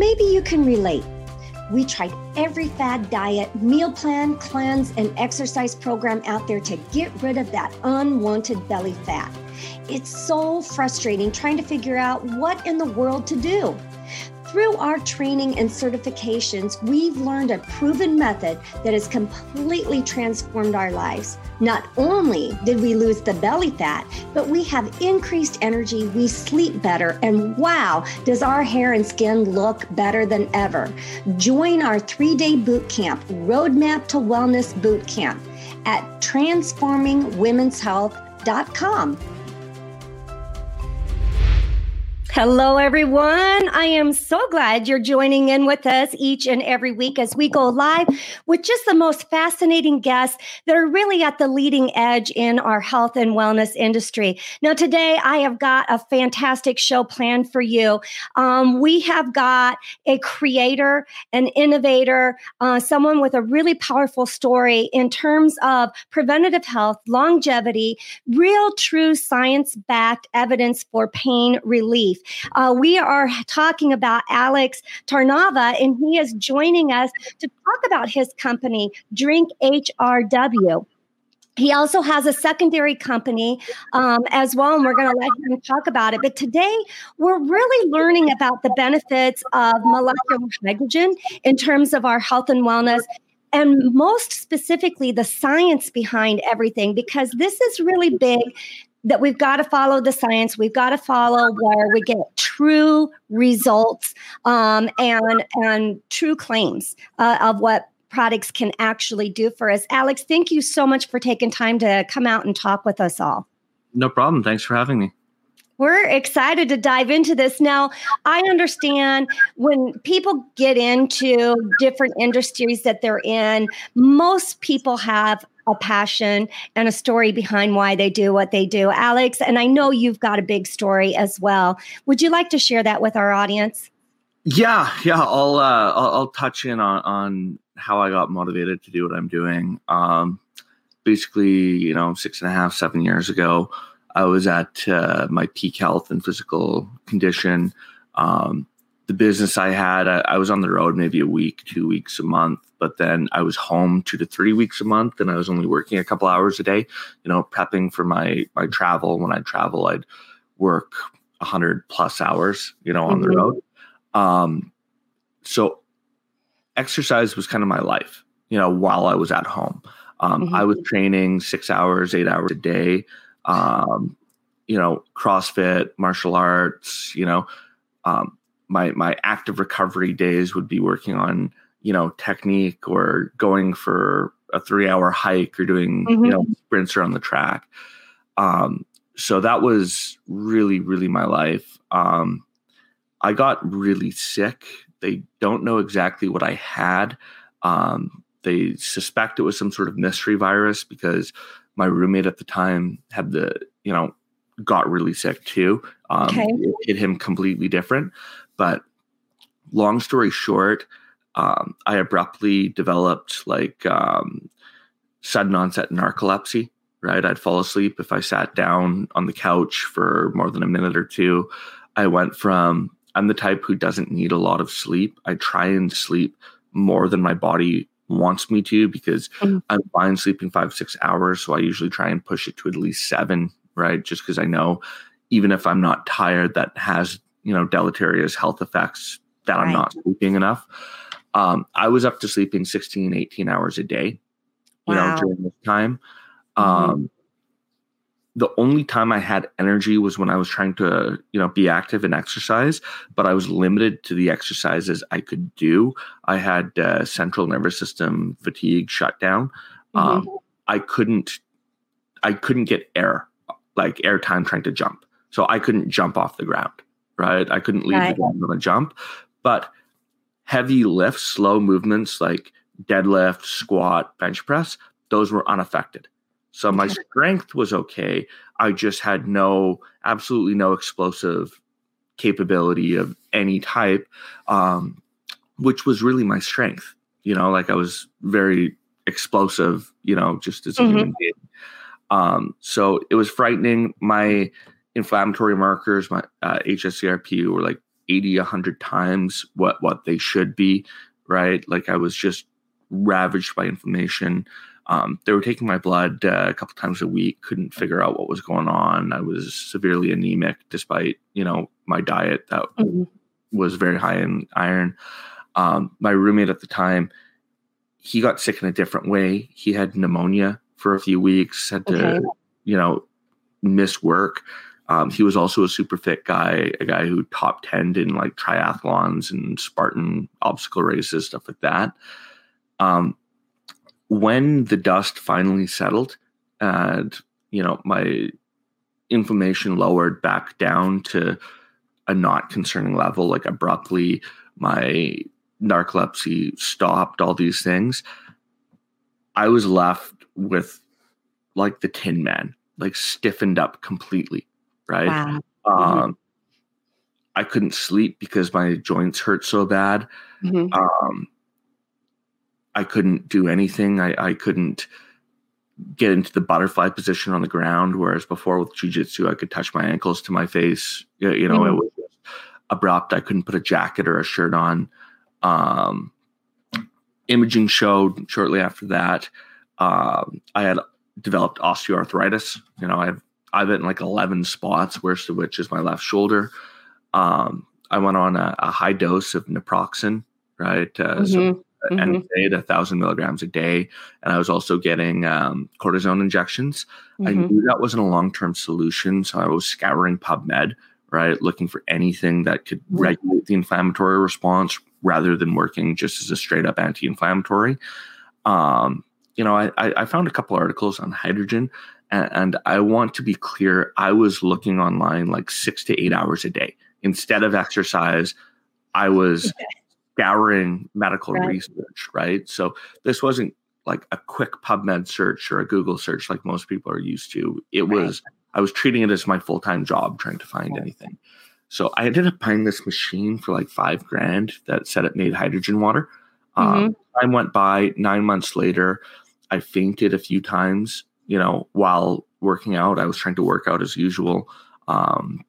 Maybe you can relate. We tried every fad diet, meal plan, cleanse, and exercise program out there to get rid of that unwanted belly fat. It's so frustrating trying to figure out what in the world to do. Through our training and certifications, we've learned a proven method that has completely transformed our lives. Not only did we lose the belly fat, but we have increased energy, we sleep better, and wow, does our hair and skin look better than ever. Join our three day boot camp, Roadmap to Wellness Boot Camp, at transformingwomenshealth.com. Hello, everyone. I am so glad you're joining in with us each and every week as we go live with just the most fascinating guests that are really at the leading edge in our health and wellness industry. Now, today I have got a fantastic show planned for you. Um, we have got a creator, an innovator, uh, someone with a really powerful story in terms of preventative health, longevity, real, true science backed evidence for pain relief. Uh, we are talking about Alex Tarnava, and he is joining us to talk about his company, Drink HRW. He also has a secondary company um, as well, and we're going to let him talk about it. But today, we're really learning about the benefits of molecular hydrogen in terms of our health and wellness and most specifically the science behind everything because this is really big that we've got to follow the science. We've got to follow where we get true results um, and and true claims uh, of what products can actually do for us. Alex, thank you so much for taking time to come out and talk with us all. No problem. Thanks for having me. We're excited to dive into this. Now, I understand when people get into different industries that they're in, most people have a passion and a story behind why they do what they do. Alex, and I know you've got a big story as well. Would you like to share that with our audience? Yeah, yeah, I'll uh, I'll, I'll, touch in on, on how I got motivated to do what I'm doing. Um, basically, you know, six and a half, seven years ago, I was at uh, my peak health and physical condition. Um, the business I had, I, I, was on the road maybe a week, two weeks a month, but then I was home two to three weeks a month, and I was only working a couple hours a day. You know, prepping for my my travel. When I'd travel, I'd work hundred plus hours. You know, on mm-hmm. the road. Um, so exercise was kind of my life. You know, while I was at home, um, mm-hmm. I was training six hours, eight hours a day um, you know, CrossFit, martial arts, you know, um, my my active recovery days would be working on, you know, technique or going for a three hour hike or doing, mm-hmm. you know, sprints around the track. Um, so that was really, really my life. Um, I got really sick. They don't know exactly what I had. Um, they suspect it was some sort of mystery virus because my roommate at the time had the you know got really sick too. Um, okay. it hit him completely different. But long story short, um, I abruptly developed like um, sudden onset narcolepsy. Right, I'd fall asleep if I sat down on the couch for more than a minute or two. I went from I'm the type who doesn't need a lot of sleep. I try and sleep more than my body wants me to because mm-hmm. I'm fine sleeping five, six hours. So I usually try and push it to at least seven, right? Just because I know even if I'm not tired, that has, you know, deleterious health effects that right. I'm not sleeping enough. Um, I was up to sleeping 16, 18 hours a day, you wow. know, during this time. Mm-hmm. Um, the only time I had energy was when I was trying to, you know, be active and exercise, but I was limited to the exercises I could do. I had uh, central nervous system fatigue shut down. Um, mm-hmm. I couldn't, I couldn't get air, like air time trying to jump. So I couldn't jump off the ground, right? I couldn't leave right. the ground on a jump. but heavy lifts, slow movements like deadlift, squat, bench press, those were unaffected. So my strength was okay. I just had no, absolutely no explosive capability of any type, um, which was really my strength. You know, like I was very explosive, you know, just as a mm-hmm. human being. Um, so it was frightening. My inflammatory markers, my uh, HSCRP were like 80, 100 times what, what they should be, right? Like I was just ravaged by inflammation. Um, they were taking my blood uh, a couple times a week, couldn't figure out what was going on. I was severely anemic despite, you know, my diet that mm-hmm. was very high in iron. Um, my roommate at the time, he got sick in a different way. He had pneumonia for a few weeks, had to, okay. you know, miss work. Um, he was also a super fit guy, a guy who top 10 in like triathlons and Spartan obstacle races, stuff like that. Um, when the dust finally settled and, you know, my inflammation lowered back down to a not concerning level, like abruptly, my narcolepsy stopped, all these things. I was left with like the Tin Man, like stiffened up completely, right? Wow. Um, mm-hmm. I couldn't sleep because my joints hurt so bad. Mm-hmm. Um, I couldn't do anything. I, I couldn't get into the butterfly position on the ground, whereas before with jujitsu, I could touch my ankles to my face. You know, mm-hmm. it was abrupt. I couldn't put a jacket or a shirt on. Um, imaging showed shortly after that um, I had developed osteoarthritis. You know, I've I've in like eleven spots, worst of which is my left shoulder. Um, I went on a, a, high dose of naproxen, right? Uh, mm-hmm. So mm-hmm. a thousand milligrams a day, and I was also getting um, cortisone injections. Mm-hmm. I knew that wasn't a long term solution, so I was scouring PubMed, right, looking for anything that could mm-hmm. regulate the inflammatory response rather than working just as a straight up anti inflammatory. Um, you know, I, I found a couple articles on hydrogen, and, and I want to be clear. I was looking online like six to eight hours a day instead of exercise. I was scouring medical right. research, right? So this wasn't like a quick PubMed search or a Google search like most people are used to. It right. was I was treating it as my full time job, trying to find right. anything. So I ended up buying this machine for like five grand that said it made hydrogen water. Mm-hmm. Um, time went by. Nine months later, I fainted a few times, you know, while working out. I was trying to work out as usual. Um,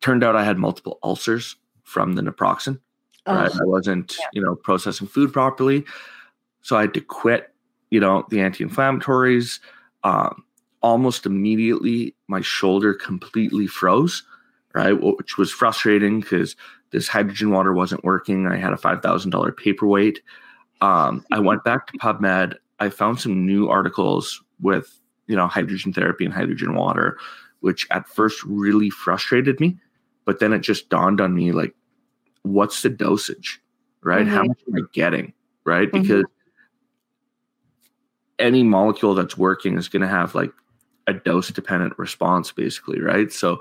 turned out I had multiple ulcers from the naproxen. Oh. Right? I wasn't, yeah. you know, processing food properly. So I had to quit, you know, the anti-inflammatories. Um, almost immediately, my shoulder completely froze, right? Which was frustrating because this hydrogen water wasn't working. I had a $5,000 paperweight. Um, I went back to PubMed. I found some new articles with you know hydrogen therapy and hydrogen water, which at first really frustrated me, but then it just dawned on me like, what's the dosage, right? Mm-hmm. How much am I getting, right? Mm-hmm. Because any molecule that's working is going to have like a dose dependent response, basically, right? So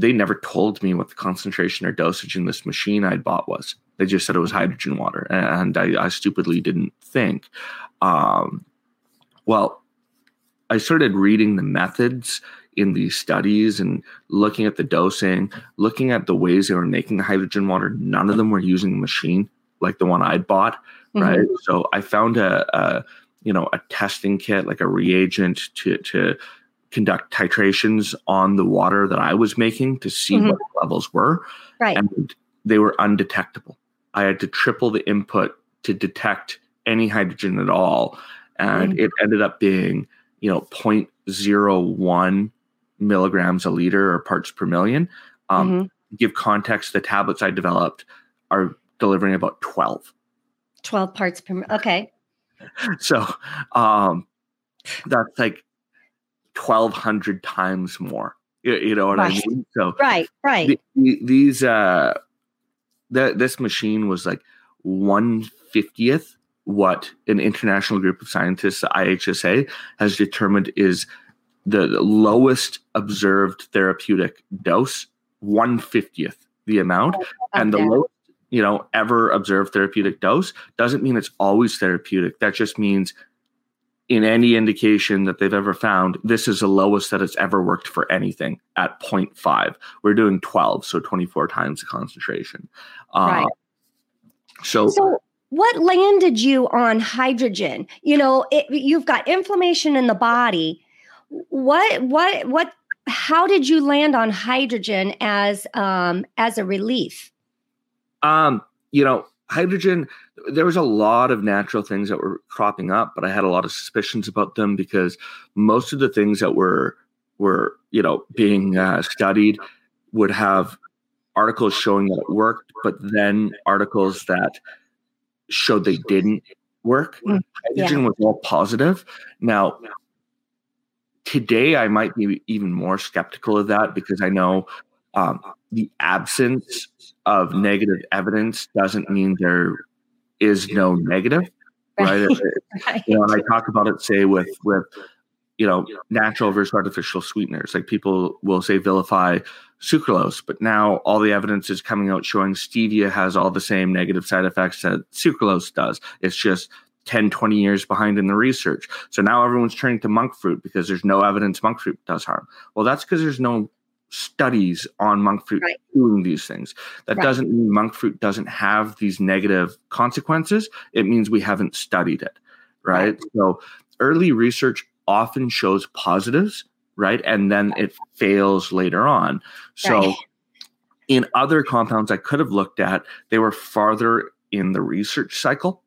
they never told me what the concentration or dosage in this machine I'd bought was. They just said it was hydrogen water, and I, I stupidly didn't think. Um, well, I started reading the methods in these studies and looking at the dosing, looking at the ways they were making the hydrogen water. None of them were using a machine like the one I'd bought, mm-hmm. right? So I found a, a, you know a testing kit, like a reagent to to conduct titrations on the water that I was making to see mm-hmm. what levels were, right? And they were undetectable. I had to triple the input to detect any hydrogen at all. And mm-hmm. it ended up being, you know, 0.01 milligrams a liter or parts per million. Um, mm-hmm. Give context, the tablets I developed are delivering about 12. 12 parts per okay. So um, that's like 1,200 times more. You, you know what right. I mean? So right, right. The, these uh, that this machine was like one fiftieth what an international group of scientists, the IHSA, has determined is the lowest observed therapeutic dose, one fiftieth the amount and the low you know ever observed therapeutic dose doesn't mean it's always therapeutic that just means in any indication that they've ever found this is the lowest that it's ever worked for anything at 0.5 we're doing 12 so 24 times the concentration. Right. Uh, so, so what landed you on hydrogen? You know it, you've got inflammation in the body. What what what how did you land on hydrogen as um as a relief? Um you know hydrogen there was a lot of natural things that were cropping up but i had a lot of suspicions about them because most of the things that were were you know being uh, studied would have articles showing that it worked but then articles that showed they didn't work. Mm, hydrogen was all positive. Now today i might be even more skeptical of that because i know um, the absence of negative evidence doesn't mean there is no negative right. right. you know and i talk about it say with with you know natural versus artificial sweeteners. Like people will say vilify sucralose but now all the evidence is coming out showing stevia has all the same negative side effects that sucralose does. It's just 10 20 years behind in the research. So now everyone's turning to monk fruit because there's no evidence monk fruit does harm. Well that's because there's no studies on monk fruit Right. doing these things. That Right. doesn't mean monk fruit doesn't have these negative consequences. It means we haven't studied it right, so early research often shows positives right? And then it fails later on. So Right. in other compounds i could have looked at they were farther in the research cycle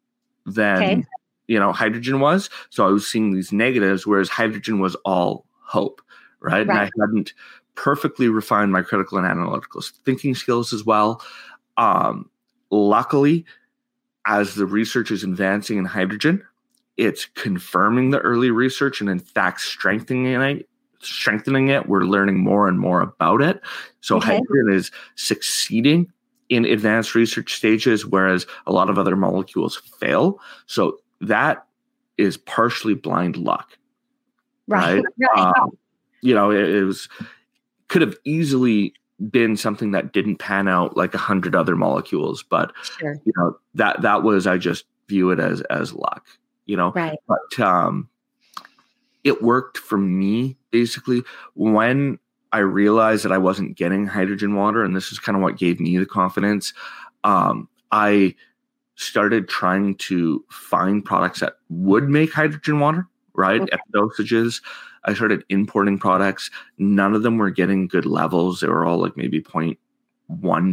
than Okay. you know hydrogen was. So i was seeing these negatives whereas hydrogen was all hope right, and i hadn't perfectly refined my critical and analytical thinking skills as well. Um, luckily as the research is advancing in hydrogen it's confirming the early research and in fact strengthening it strengthening it. We're learning more and more about it. So Okay. hydrogen is succeeding in advanced research stages whereas a lot of other molecules fail. So that is partially blind luck. Right? Right? Um, you know it, it was could have easily been something that didn't pan out like a hundred other molecules but sure. you know that that was i just view it as as luck you know? Right. But um it worked for me basically. When i realized that i wasn't getting hydrogen water and this is kind of what gave me the confidence um i started trying to find products that would make hydrogen water right Okay. at dosages i started importing products. None of them were getting good levels. They were all like maybe 0.1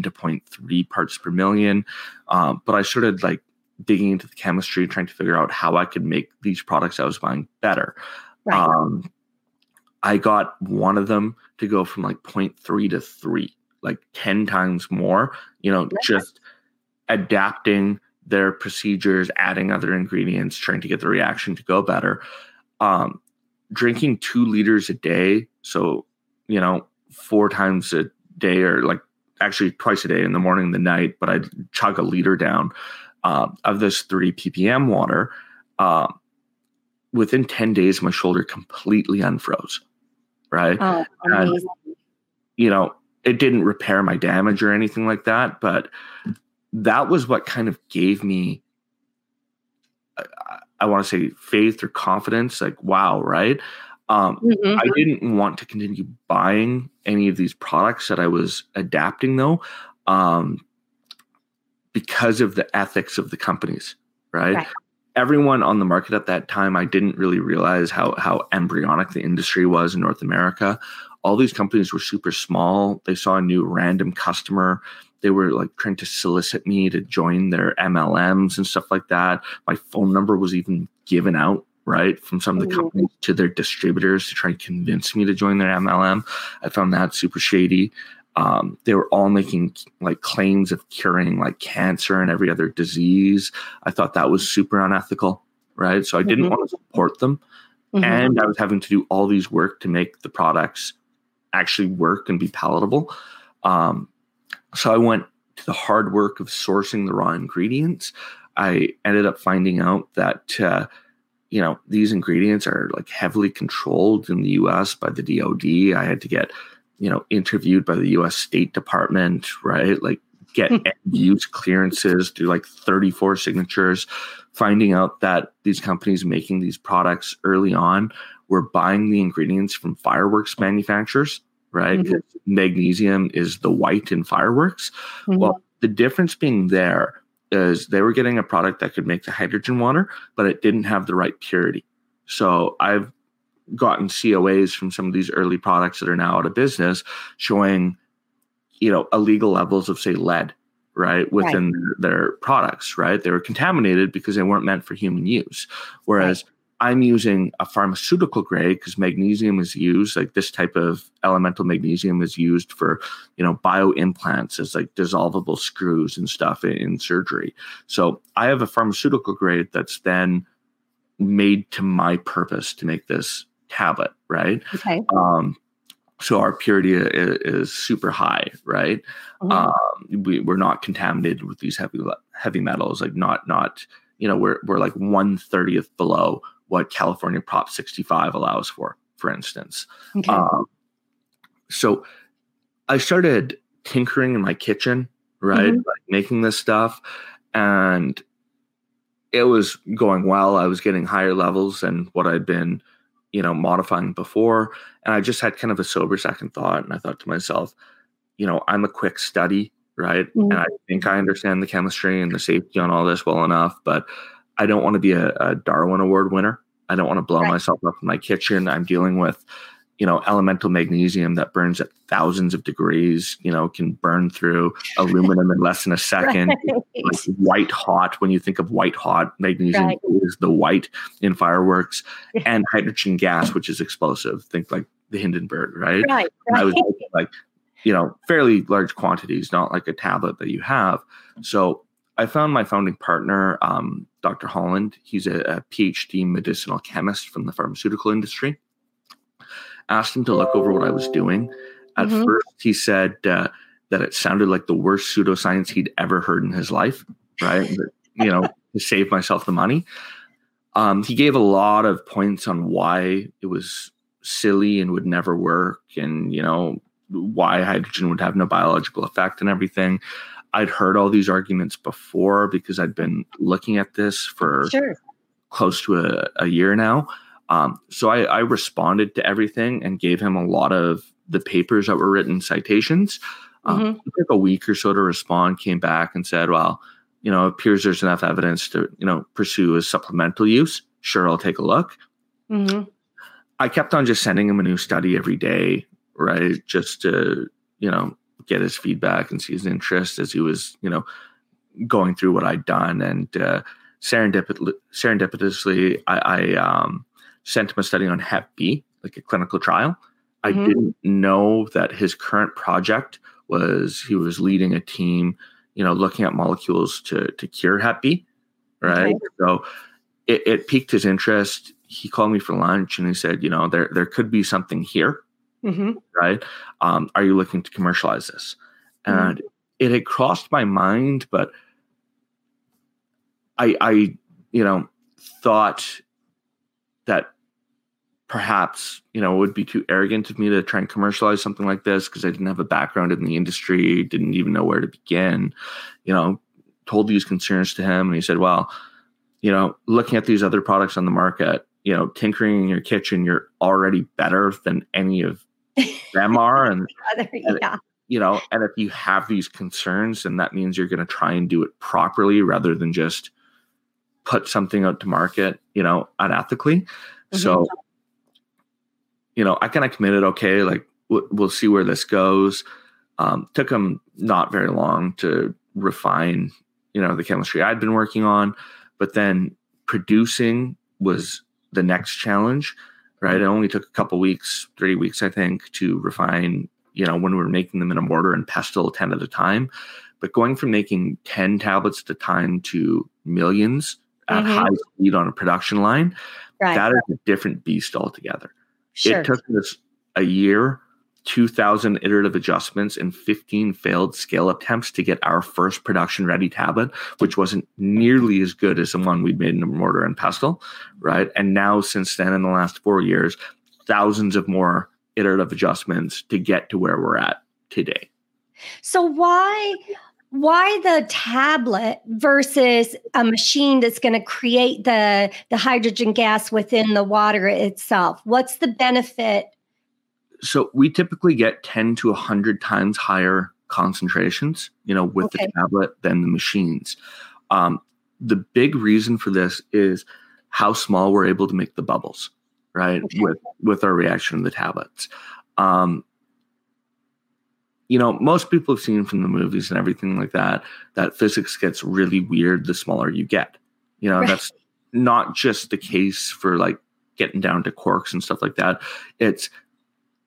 to 0.3 parts per million. Um, but i started like digging into the chemistry, trying to figure out how I could make these products I was buying better. right. Um, I got one of them to go from like 0.3 to 3, like 10 times more, you know, just adapting their procedures, adding other ingredients, trying to get the reaction to go better. Um, drinking two liters a day, so, you know, four times a day or like actually twice a day in the morning and the night, but I'd chug a liter down um, of this 30 ppm water. Um, within 10 days, my shoulder completely unfroze. Right. oh and- You know, it didn't repair my damage or anything like that, but that was what kind of gave me, I, want to say, faith or confidence. Like, wow, right? Um, Mhm. I didn't want to continue buying any of these products that I was adapting though, um, because of the ethics of the companies, right? Right. Everyone on the market at that time, I didn't really realize how how embryonic the industry was in North America. All these companies were super small. They saw a new random customer. They were like trying to solicit me to join their MLMs and stuff like that. My phone number was even given out right from some of the Mhm. companies to their distributors to try and convince me to join their MLM. I found that super shady. Um, they were all making like claims of curing like cancer and every other disease. I thought that was super unethical, right? So I didn't Mhm. want to support them, Mhm. and I was having to do all these work to make the products actually work and be palatable. Um, so I went to the hard work of sourcing the raw ingredients. I ended up finding out that uh, you know these ingredients are like heavily controlled in the U.S. by the DoD. I had to get you know, interviewed by the US State Department, right? Like get use clearances, do like 34 signatures, finding out that these companies making these products early on were buying the ingredients from fireworks manufacturers, right? Mm-hmm. Magnesium is the white in fireworks. Mm-hmm. Well, the difference being there is they were getting a product that could make the hydrogen water, but it didn't have the right purity. So I've gotten COAs from some of these early products that are now out of business showing, you know, illegal levels of say lead, right, within right. Their, their, products, right? They were contaminated because they weren't meant for human use. Whereas right. I'm using a pharmaceutical grade because magnesium is used, like this type of elemental magnesium is used for, you know, bio implants as like dissolvable screws and stuff in, in surgery. So I have a pharmaceutical grade that's then made to my purpose to make this tablet, right? Okay. Um, so our purity is, is super high, right? Mm-hmm. Um, we, we're not contaminated with these heavy heavy metals, like not not you know we're we're like one thirtieth below what California Prop 65 allows for, for instance. Okay. Um, so I started tinkering in my kitchen, right? Mm-hmm. Like making this stuff. And it was going well. I was getting higher levels than what I'd been, you know, modifying before. And I just had kind of a sober second thought. And I thought to myself, you know, I'm a quick study, right? Mm-hmm. And I think I understand the chemistry and the safety on all this well enough, but I don't want to be a, a Darwin Award winner. I don't want to blow right. myself up in my kitchen. I'm dealing with, you know, elemental magnesium that burns at thousands of degrees, you know, can burn through aluminum in less than a second. Right. Like white hot, when you think of white hot, magnesium right. is the white in fireworks, and hydrogen gas, which is explosive. Think like the Hindenburg, right? Right. I was like, you know, fairly large quantities, not like a tablet that you have. So I found my founding partner, um, Dr. Holland. He's a, a, PhD medicinal chemist from the pharmaceutical industry. Asked him to look over what I was doing. At mm-hmm. first, he said uh, that it sounded like the worst pseudoscience he'd ever heard in his life, right? but, you know, to save myself the money. Um, he gave a lot of points on why it was silly and would never work, and, you know, why hydrogen would have no biological effect and everything. I'd heard all these arguments before because I'd been looking at this for sure. close to a, a year now. Um, so I, I, responded to everything and gave him a lot of the papers that were written citations. Um, mm-hmm. It took a week or so to respond. Came back and said, "Well, you know, it appears there's enough evidence to you know pursue a supplemental use. Sure, I'll take a look." Mm-hmm. I kept on just sending him a new study every day, right? Just to you know get his feedback and see his interest as he was, you know, going through what I'd done. And uh, serendipit- serendipitously, I, I um, sent him a study on Hep B, like a clinical trial. Mm-hmm. I didn't know that his current project was he was leading a team, you know, looking at molecules to to cure Hep B, right? Okay. So it, it piqued his interest. He called me for lunch and he said, you know, there there could be something here mm-hmm. right? Um, are you looking to commercialize this? Mm-hmm. And it had crossed my mind, but I, I, you know, thought that perhaps you know it would be too arrogant of me to try and commercialize something like this because I didn't have a background in the industry, didn't even know where to begin. You know, told these concerns to him, and he said, "Well, you know, looking at these other products on the market, you know, tinkering in your kitchen, you're already better than any of them are and, yeah. and, you know and if you have these concerns then that means you're going to try and do it properly rather than just put something out to market you know unethically mm-hmm. so you know i kind of committed okay like we'll, we'll see where this goes um, took them not very long to refine you know the chemistry i'd been working on but then producing was the next challenge right? It only took a couple weeks, three weeks, I think, to refine, you know, when we were making them in a mortar and pestle 10 at a time. But going from making 10 tablets at a time to millions at mm-hmm. high speed on a production line, right. that is a different beast altogether. Sure. It took us a year 2,000 iterative adjustments and 15 failed scale attempts to get our first production ready tablet, which wasn't nearly as good as the one we'd made in mortar and pestle, right? And now, since then, in the last four years, thousands of more iterative adjustments to get to where we're at today. So why why the tablet versus a machine that's going to create the the hydrogen gas within the water itself? What's the benefit? So we typically get 10 to 100 times higher concentrations, you know, with okay. the tablet than the machines. Um, the big reason for this is how small we're able to make the bubbles, right? Okay. With with our reaction to the tablets. Um, you know, most people have seen from the movies and everything like that that physics gets really weird the smaller you get. You know, right. that's not just the case for like getting down to quarks and stuff like that. It's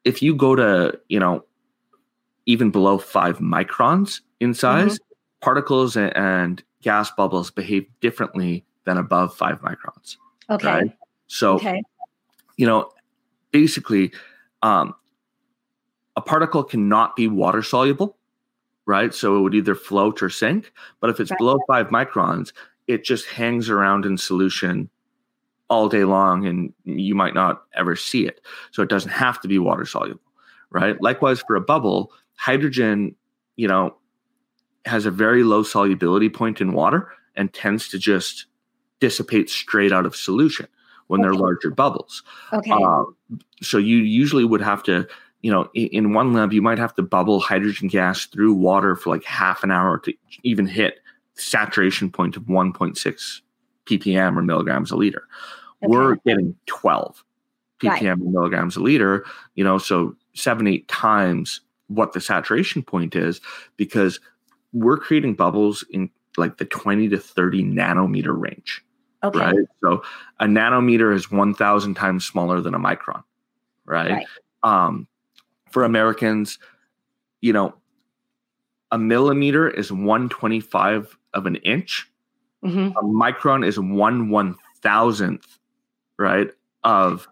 if you go to, you know, even below five microns in size, mm-hmm. particles and, and, gas bubbles behave differently than above five microns. Okay. Right? So, okay. you know, basically, um, a particle cannot be water soluble, right? So it would either float or sink. But if it's right. below five microns, it just hangs around in solution all day long and you might not ever see it. So it doesn't have to be water soluble, right? Likewise, for a bubble, hydrogen, you know, has a very low solubility point in water and tends to just dissipate straight out of solution when okay. they're larger bubbles. Okay. Uh, so you usually would have to you know, in one lab, you might have to bubble hydrogen gas through water for like half an hour to even hit saturation point of 1.6 ppm or milligrams a liter. Okay. We're getting 12 ppm right. milligrams a liter, you know, so seven, eight times what the saturation point is because we're creating bubbles in like the 20 to 30 nanometer range. Okay. Right. So a nanometer is 1,000 times smaller than a micron. Right. right. Um, for Americans, you know, a millimeter is 125 of an inch. Mm-hmm. A micron is one one thousandth, right, of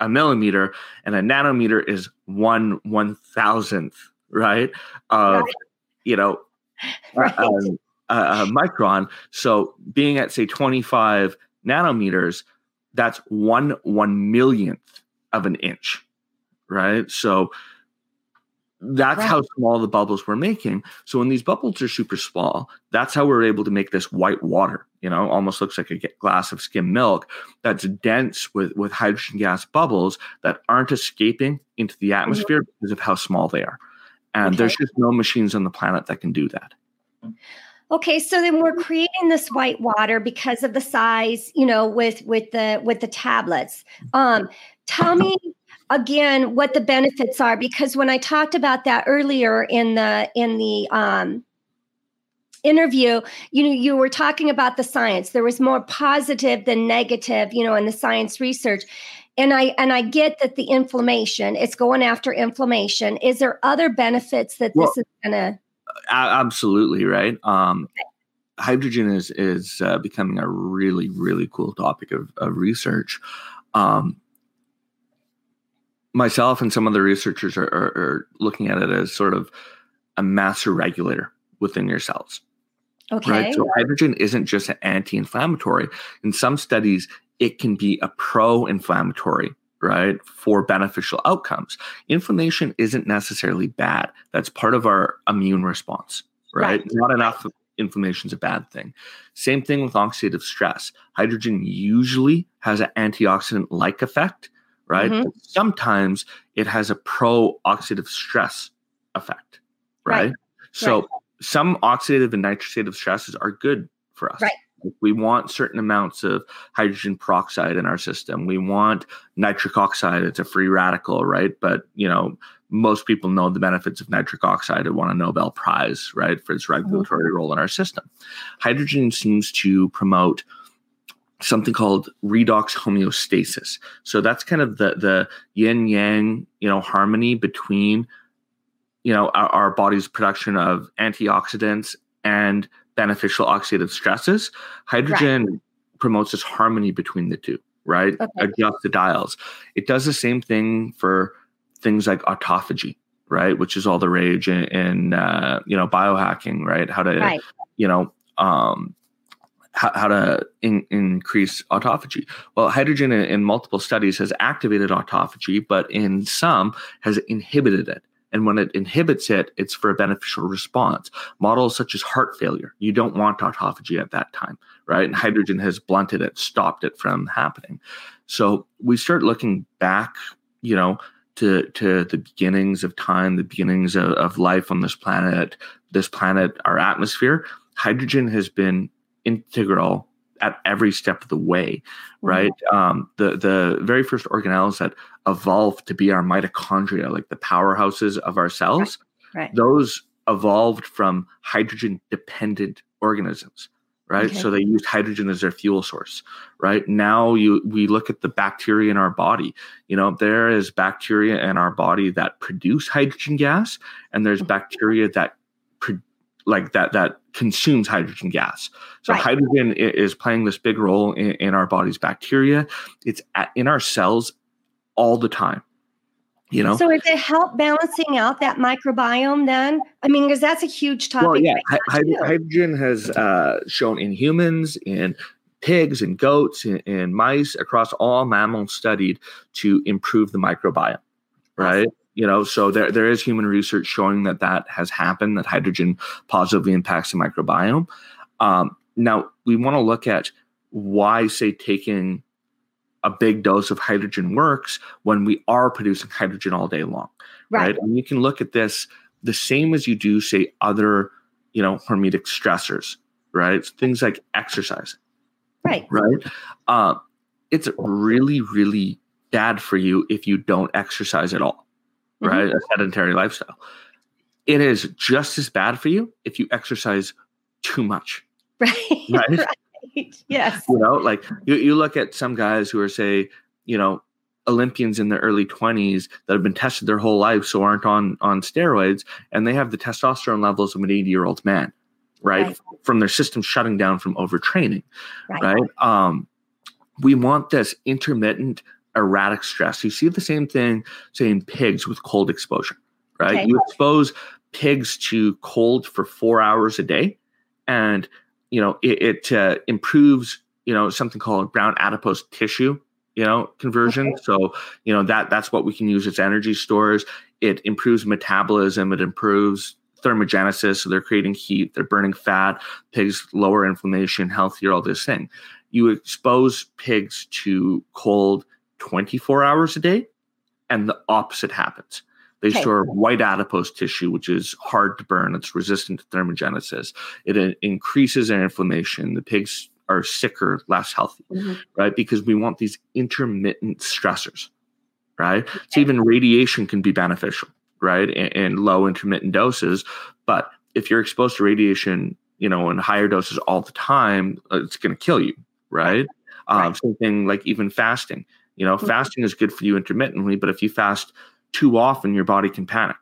a millimeter, and a nanometer is one one thousandth, right, of right. you know, right. Um, a micron. So being at say 25 nanometers, that's one one millionth of an inch right? So that's right. how small the bubbles we're making. So when these bubbles are super small, that's how we're able to make this white water. You know, almost looks like a glass of skim milk that's dense with with hydrogen gas bubbles that aren't escaping into the mm-hmm. atmosphere mm-hmm. because of how small they are. And okay. there's just no machines on the planet that can do that. Okay, so then we're creating this white water because of the size, you know, with with the with the tablets. Um, tell me again what the benefits are because when I talked about that earlier in the in the um, interview you know you were talking about the science. There was more positive than negative you know in the science research. And i and i get that the inflammation it's going after inflammation. Is there other benefits that well, this is going to absolutely right? Um hydrogen is is uh, becoming a really really cool topic of, of research. Um myself and some other researchers are, are, are, looking at it as sort of a master regulator within your cells. Okay. Right. So hydrogen isn't just an anti-inflammatory. In some studies, it can be a pro-inflammatory, right, for beneficial outcomes. Inflammation isn't necessarily bad. That's part of our immune response, right? right. Not enough inflammation is a bad thing. Same thing with oxidative stress. Hydrogen usually has an antioxidant-like effect right? Mm-hmm. Sometimes it has a pro oxidative stress effect, right? right. So right. some oxidative and nitrosative stresses are good for us. Right. we want certain amounts of hydrogen peroxide in our system. We want nitric oxide. It's a free radical, right? But you know, most people know the benefits of nitric oxide and won a Nobel Prize, right, for its mm-hmm. regulatory mm-hmm. role in our system. Hydrogen seems to promote something called redox homeostasis. So that's kind of the the yin yang, you know, harmony between you know our, our body's production of antioxidants and beneficial oxidative stresses. Hydrogen right. promotes this harmony between the two, right? Okay. Adjust the dials. It does the same thing for things like autophagy, right? Which is all the rage in, in uh, you know biohacking, right? How to right. you know um, how, how to in, increase autophagy. Well, hydrogen in, in multiple studies has activated autophagy, but in some has inhibited it. And when it inhibits it, it's for a beneficial response. Models such as heart failure, you don't want autophagy at that time, right? And hydrogen has blunted it, stopped it from happening. So we start looking back, you know, to, to the beginnings of time, the beginnings of, of life on this planet, this planet, our atmosphere. Hydrogen has been integral at every step of the way, right? Mm-hmm. Um, the the very first organelles that evolved to be our mitochondria, like the powerhouses of our cells, right. Right. those evolved from hydrogen dependent organisms, right? Okay. So they used hydrogen as their fuel source, right? Now you we look at the bacteria in our body. You know, there is bacteria in our body that produce hydrogen gas, and there's mm-hmm. bacteria that like that that consumes hydrogen gas. So right. hydrogen is playing this big role in, in our body's bacteria. It's at, in our cells all the time. You know. So, is it help balancing out that microbiome? Then, I mean, because that's a huge topic. Well, yeah, right hydrogen has uh, shown in humans, in pigs, and goats, and mice across all mammals studied to improve the microbiome. Right. Awesome you know so there, there is human research showing that that has happened that hydrogen positively impacts the microbiome. Um, now we want to look at why say taking a big dose of hydrogen works when we are producing hydrogen all day long right, right? and you can look at this the same as you do say other you know hormetic stressors right? Things like exercise. Right. Right? Uh, it's really really bad for you if you don't exercise at all mm-hmm. right? A sedentary lifestyle. It is just as bad for you if you exercise too much. Right. Right. right. Yes. You know, like you, you look at some guys who are, say, you know, Olympians in their early 20s that have been tested their whole life, so aren't on on steroids, and they have the testosterone levels of an 80 year old man, right? right? From their system shutting down from overtraining, right? right? Um, we want this intermittent erratic stress. You see the same thing, say, in pigs with cold exposure, right? Okay. You expose pigs to cold for four hours a day, and you know it, it uh, improves, you know, something called brown adipose tissue, you know, conversion. Okay. So you know that that's what we can use as energy stores. It improves metabolism. It improves thermogenesis. So they're creating heat. They're burning fat. Pigs lower inflammation, healthier. All this thing. You expose pigs to cold 24 hours a day, and the opposite happens. They okay. store white adipose tissue, which is hard to burn. It's resistant to thermogenesis. It uh, increases their inflammation. The pigs are sicker, less healthy, mm-hmm. right? Because we want these intermittent stressors, right? Okay. So even radiation can be beneficial, right? In, in, low intermittent doses. But if you're exposed to radiation, you know, in higher doses all the time, uh, it's going to kill you, right? right. Um, same thing like even fasting. You know, mm-hmm. fasting is good for you intermittently, but if you fast too often, your body can panic,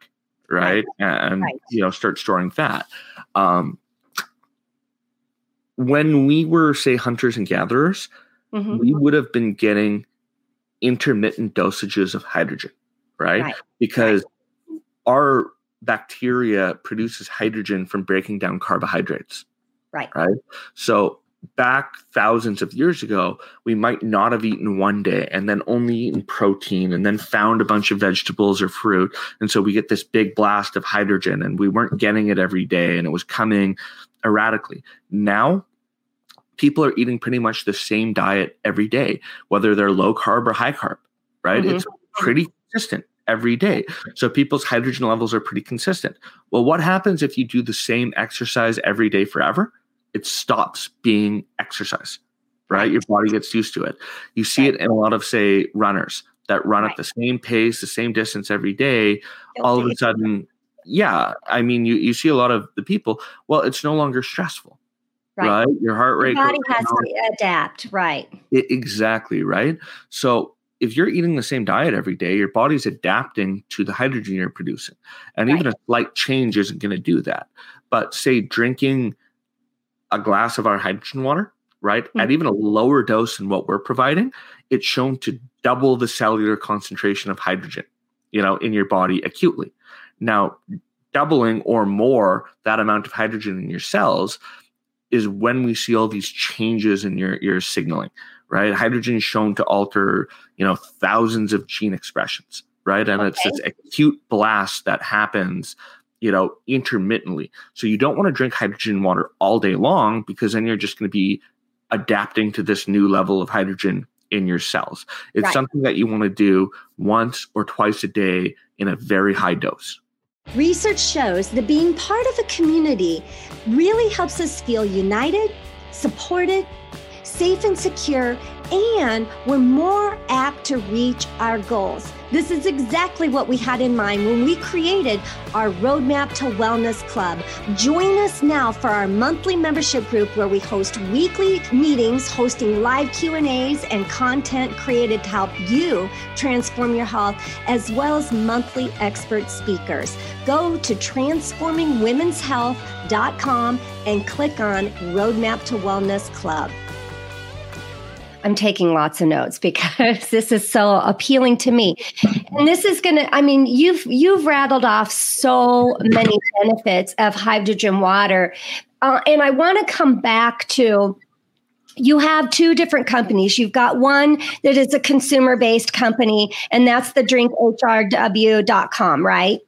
right? right. And, right. you know, start storing fat. Um, when we were, say, hunters and gatherers, mm-hmm. we would have been getting intermittent dosages of hydrogen, right? right. Because our bacteria produces hydrogen from breaking down carbohydrates. Right. Right. So back thousands of years ago, we might not have eaten one day and then only eaten protein and then found a bunch of vegetables or fruit. And so we get this big blast of hydrogen and we weren't getting it every day and it was coming erratically. Now, people are eating pretty much the same diet every day, whether they're low carb or high carb, right? Mm-hmm. It's pretty consistent every day. So people's hydrogen levels are pretty consistent. Well, what happens if you do the same exercise every day forever? It stops being exercise, right? Your body gets used to it. You see it in a lot of, say, runners that run right. at the same pace, the same distance every day. All of a sudden, yeah, I mean, you, you see a lot of the people, well, it's no longer stressful. Right. right? Your heart rate. Your body has down. to adapt. Right. It, exactly. Right. So if you're eating the same diet every day, your body's adapting to the hydrogen you're producing. And right. even a slight change isn't going to do that. But say drinking a glass of our hydrogen water, right, mm-hmm. at even a lower dose than what we're providing, it's shown to double the cellular concentration of hydrogen, you know, in your body acutely. Now, doubling or more that amount of hydrogen in your cells is when we see all these changes in your your signaling, right? Hydrogen is shown to alter, you know, thousands of gene expressions, right? And okay. it's this acute blast that happens, you know, intermittently. So you don't want to drink hydrogen water all day long because then you're just going to be adapting to this new level of hydrogen in your cells. It's right. something that you want to do once or twice a day in a very high dose. Research shows that being part of a community really helps us feel united, supported, safe and secure, and we're more apt to reach our goals. This is exactly what we had in mind when we created our Roadmap to Wellness Club. Join us now for our monthly membership group where we host weekly meetings, hosting live Q&As and content created to help you transform your health as well as monthly expert speakers. Go to transformingwomenshealth.com and click on Roadmap to Wellness Club. I'm taking lots of notes because this is so appealing to me. And this is going to I mean you've you've rattled off so many benefits of hydrogen water. Uh, and I want to come back to you have two different companies. You've got one that is a consumer based company, and that's the drinkhrw.com, right?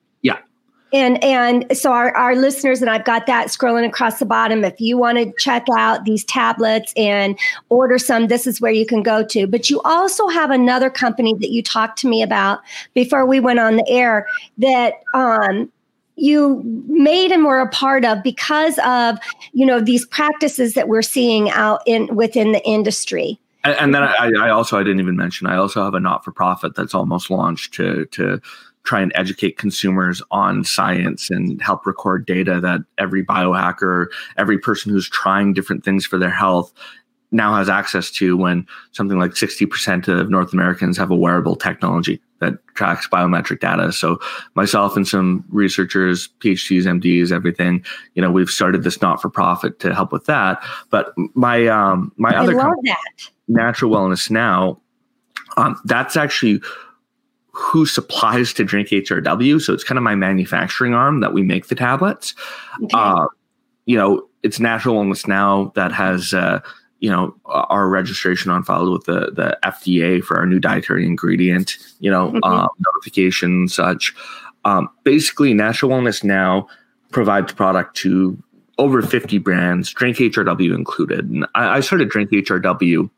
And and so our, our listeners and i've got that scrolling across the bottom if you want to check out these tablets and order some this is where you can go to. But you also have another company that you talked to me about before we went on the air that um, you made and were a part of because of you know these practices that we're seeing out in within the industry. And, and then I, I also i didn't even mention i also have a not-for-profit that's almost launched to to try and educate consumers on science and help record data that every biohacker, every person who's trying different things for their health now has access to when something like 60% of North Americans have a wearable technology that tracks biometric data. So myself and some researchers, PhDs, MDs, everything, you know, we've started this not-for-profit to help with that. But my um my I other company, Natural Wellness Now, um, that's actually who supplies to Drink HRW. So it's kind of my manufacturing arm that we make the tablets. Okay. Uh, you know, it's Natural Wellness Now that has, uh, you know, our registration on file with the, the FDA for our new dietary ingredient, you know, mm-hmm. um, notification, such. Um, basically, Natural Wellness Now provides product to over 50 brands, Drink HRW included. And I, I started Drink HRW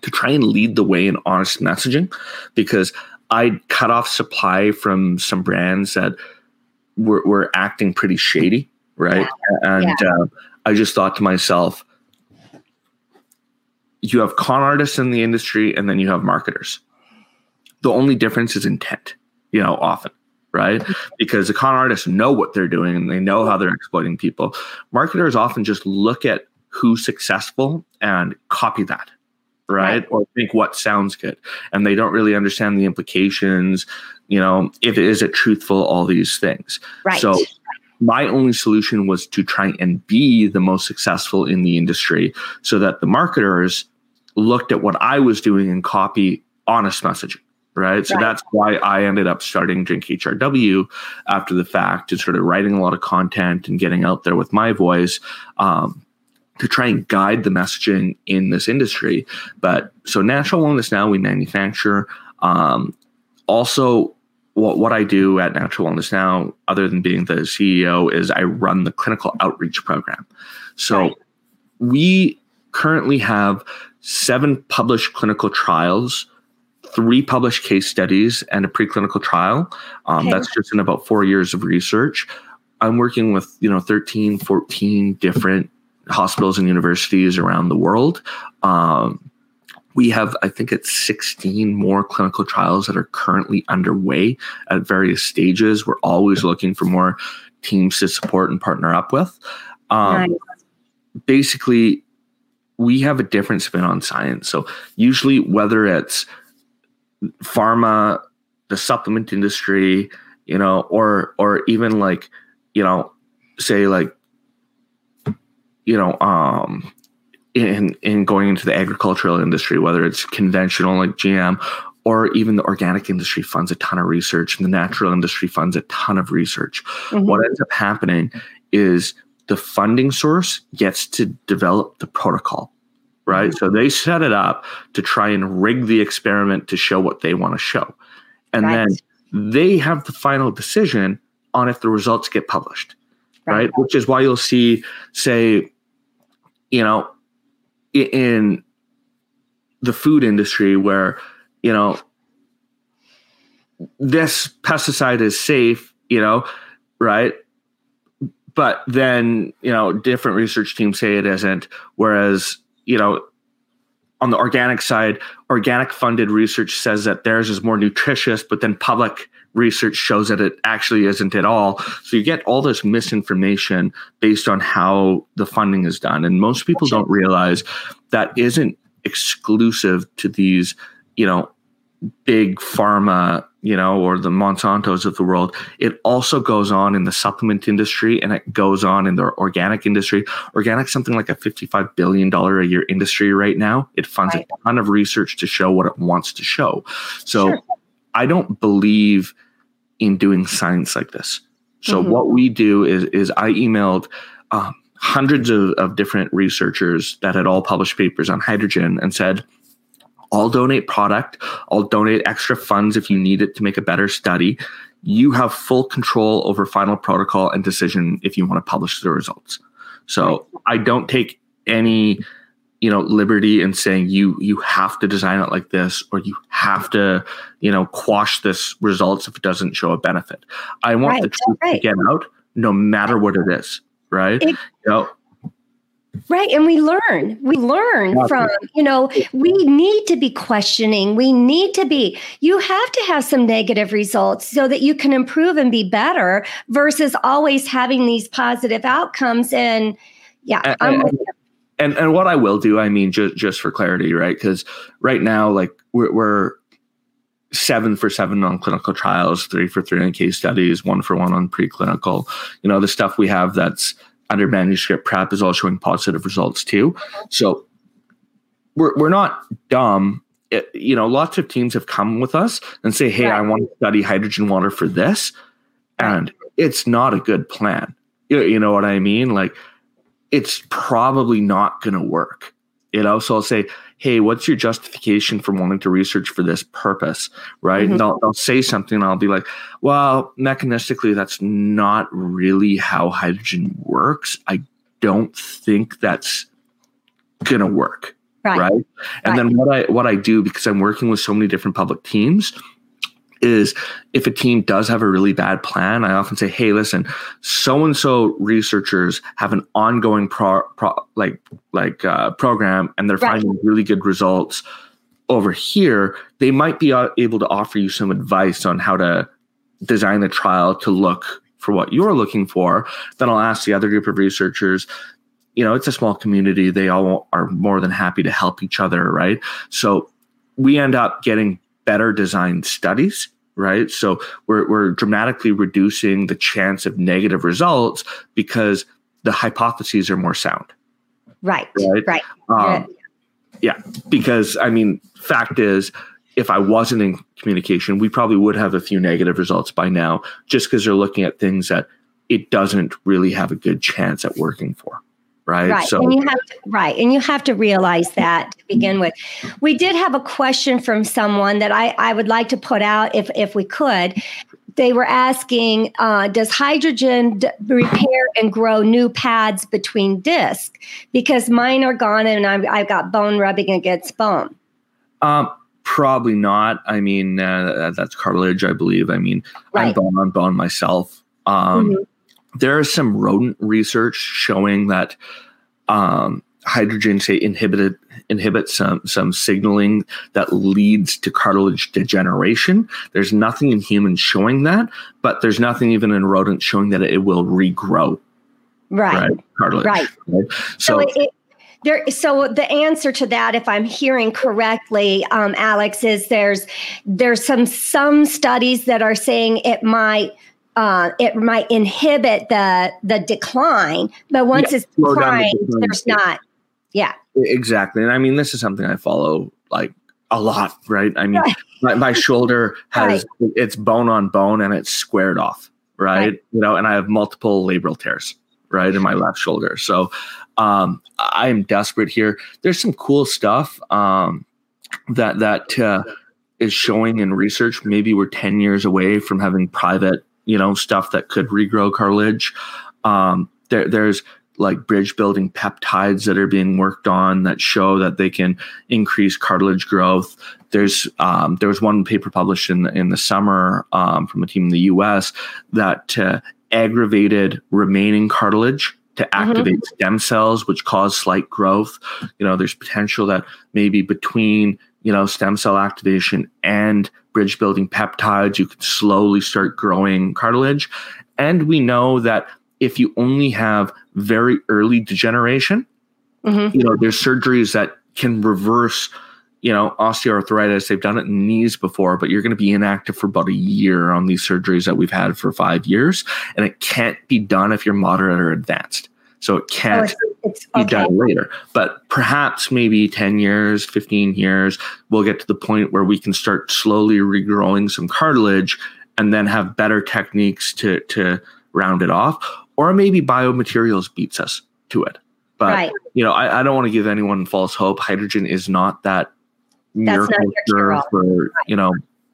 to try and lead the way in honest messaging because I cut off supply from some brands that were, were acting pretty shady, right? Yeah. And yeah. Uh, I just thought to myself, you have con artists in the industry and then you have marketers. The only difference is intent, you know, often, right? Because the con artists know what they're doing and they know how they're exploiting people. Marketers often just look at who's successful and copy that right? Or think what sounds good. And they don't really understand the implications, you know, if it is it truthful, all these things. Right. So my only solution was to try and be the most successful in the industry so that the marketers looked at what I was doing and copy honest messaging. Right. So right. that's why I ended up starting Drink HRW after the fact and sort of writing a lot of content and getting out there with my voice. Um, to try and guide the messaging in this industry. But so natural wellness now we manufacture. Um, also, what, what I do at Natural Wellness Now, other than being the CEO, is I run the clinical outreach program. So right. we currently have seven published clinical trials, three published case studies, and a preclinical trial. Um, okay. That's just in about four years of research. I'm working with, you know, 13, 14 different hospitals and universities around the world. Um, we have, I think it's 16 more clinical trials that are currently underway at various stages. We're always looking for more teams to support and partner up with. Um, nice. Basically, we have a different spin on science. So, usually, whether it's pharma, the supplement industry, you know, or or even like, you know, say like you know, um, in in going into the agricultural industry, whether it's conventional like GM or even the organic industry funds a ton of research and the natural industry funds a ton of research. Mm-hmm. What ends up happening is the funding source gets to develop the protocol, right? Mm-hmm. So they set it up to try and rig the experiment to show what they want to show. And right. then they have the final decision on if the results get published, right? right? Which is why you'll see, say, you know, in the food industry where, you know, this pesticide is safe, you know, right? But then, you know, different research teams say it isn't. Whereas, you know, on the organic side, organic funded research says that theirs is more nutritious, but then public research shows that it actually isn't at all. So you get all this misinformation based on how the funding is done. And most people don't realize that isn't exclusive to these, you know, big pharma, you know, or the Monsantos of the world. It also goes on in the supplement industry and it goes on in the organic industry. Organic something like a $55 billion a year industry right now. It funds right. a ton of research to show what it wants to show. So sure. I don't believe in doing science like this. So mm-hmm. what we do is is I emailed um, hundreds of, of different researchers that had all published papers on hydrogen and said, I'll donate product. I'll donate extra funds if you need it to make a better study. You have full control over final protocol and decision if you want to publish the results. So I don't take any, you know, liberty in saying you you have to design it like this or you have to, you know, quash this results if it doesn't show a benefit. I want right. the truth right. to get out no matter what it is. Right. It, you know, Right. And we learn, we learn from, you know, we need to be questioning. We need to be, you have to have some negative results so that you can improve and be better versus always having these positive outcomes. And yeah, and, and, and, and, what I will do, I mean, just, just for clarity, right? Because right now, like we're, we're seven for seven on clinical trials, three for three on case studies, one for one on preclinical, you know, the stuff we have that's, under manuscript prep is all showing positive results too. So we're we're not dumb. It, you know, lots of teams have come with us and say, "Hey, I want to study hydrogen water for this," and it's not a good plan. You, you know what I mean? Like, it's probably not going to work. You know, so I'll say, hey, what's your justification for wanting to research for this purpose? Right. Mm-hmm. And they'll, they'll say something and I'll be like, well, mechanistically, that's not really how hydrogen works. I don't think that's going to work. Right. right. And right. then what I what I do because I'm working with so many different public teams is if a team does have a really bad plan, I often say, "Hey, listen, so and so researchers have an ongoing pro, pro like like uh, program, and they're right. finding really good results over here. They might be uh, able to offer you some advice on how to design the trial to look for what you're looking for." Then I'll ask the other group of researchers. You know, it's a small community. They all are more than happy to help each other, right? So we end up getting better designed studies right? So we're, we're dramatically reducing the chance of negative results because the hypotheses are more sound. Right right? right. Um, yeah. yeah because i mean fact is if i wasn't in communication we probably would have a few negative results by now just because they're looking at things that it doesn't really have a good chance at working for right? Right. So, and you have to, right, and you have to realize that to begin with. We did have a question from someone that I I would like to put out if if we could. They were asking, uh, does hydrogen d- repair and grow new pads between discs? Because mine are gone and I've, I've got bone rubbing against bone. Um, probably not. I mean, uh, that's cartilage, I believe. I mean, right. I'm bone on bone myself. Um, mm-hmm there is some rodent research showing that um, hydrogen say inhibited inhibits some some signaling that leads to cartilage degeneration. There's nothing in humans showing that, but there's nothing even in rodents showing that it will regrow. Right. Right. Cartilage. Right. right? So, so it, it, there, so the answer to that, if I'm hearing correctly, um, Alex, is there's there's some some studies that are saying it might uh, it might inhibit the the decline, but once yeah, it's declined, the there's not. Yeah, exactly. And I mean, this is something I follow like a lot, right? I mean. My, my, shoulder has right. it's bone on bone and it's squared off, right? right? You know, and I have multiple labral tears, right in my left shoulder. So um, I am desperate here. There's some cool stuff um, that that uh, is showing in research. Maybe we're 10 years away from having private, you know, stuff that could regrow cartilage. Um, there, there's like bridge building peptides that are being worked on that show that they can increase cartilage growth. There's um, there was one paper published in the, in the summer um, from a team in the U.S. that uh, aggravated remaining cartilage to mm-hmm. activate mm-hmm. stem cells, which cause slight growth. You know, there's potential that maybe between you know stem cell activation and bridge building peptides, you can slowly start growing cartilage. And we know that if you only have very early degeneration, mm-hmm. you know, there's surgeries that can reverse, you know, osteoarthritis. They've done it in knees before, but you're going to be inactive for about a year on these surgeries that we've had for five years. And it can't be done if you're moderate or advanced. So it can't oh, it's, it's, be okay. done later. But perhaps maybe 10 years, 15 years, we'll get to the point where we can start slowly regrowing some cartilage and then have better techniques to to round it off or maybe biomaterials beats us to it. But right. you know, I, I don't want to give anyone false hope. Hydrogen is not that miracle cure for right. you know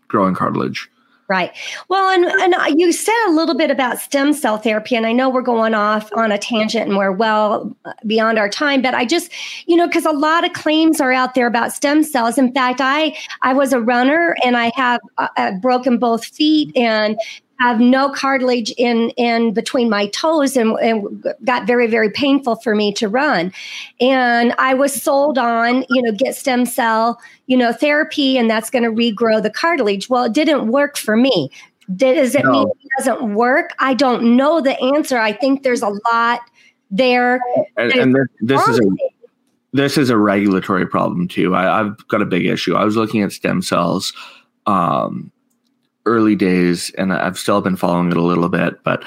growing cartilage. Right. Well, and and you said a little bit about stem cell therapy, and I know we're going off on a tangent and we're well beyond our time, but I just, you know, because a lot of claims are out there about stem cells. In fact, I I was a runner and I have uh, broken both feet, and have no cartilage in in between my toes and, and got very very painful for me to run. And i was sold on you know get stem cell you know therapy and that's going to regrow the cartilage. Well it didn't work for me. Does it no. mean it doesn't work? I don't know the answer. I think there's a lot there and, and this, this is a this is a regulatory problem too. I, i've got a big issue. I was looking at stem cells um, early days, and I've still been following it a little bit, but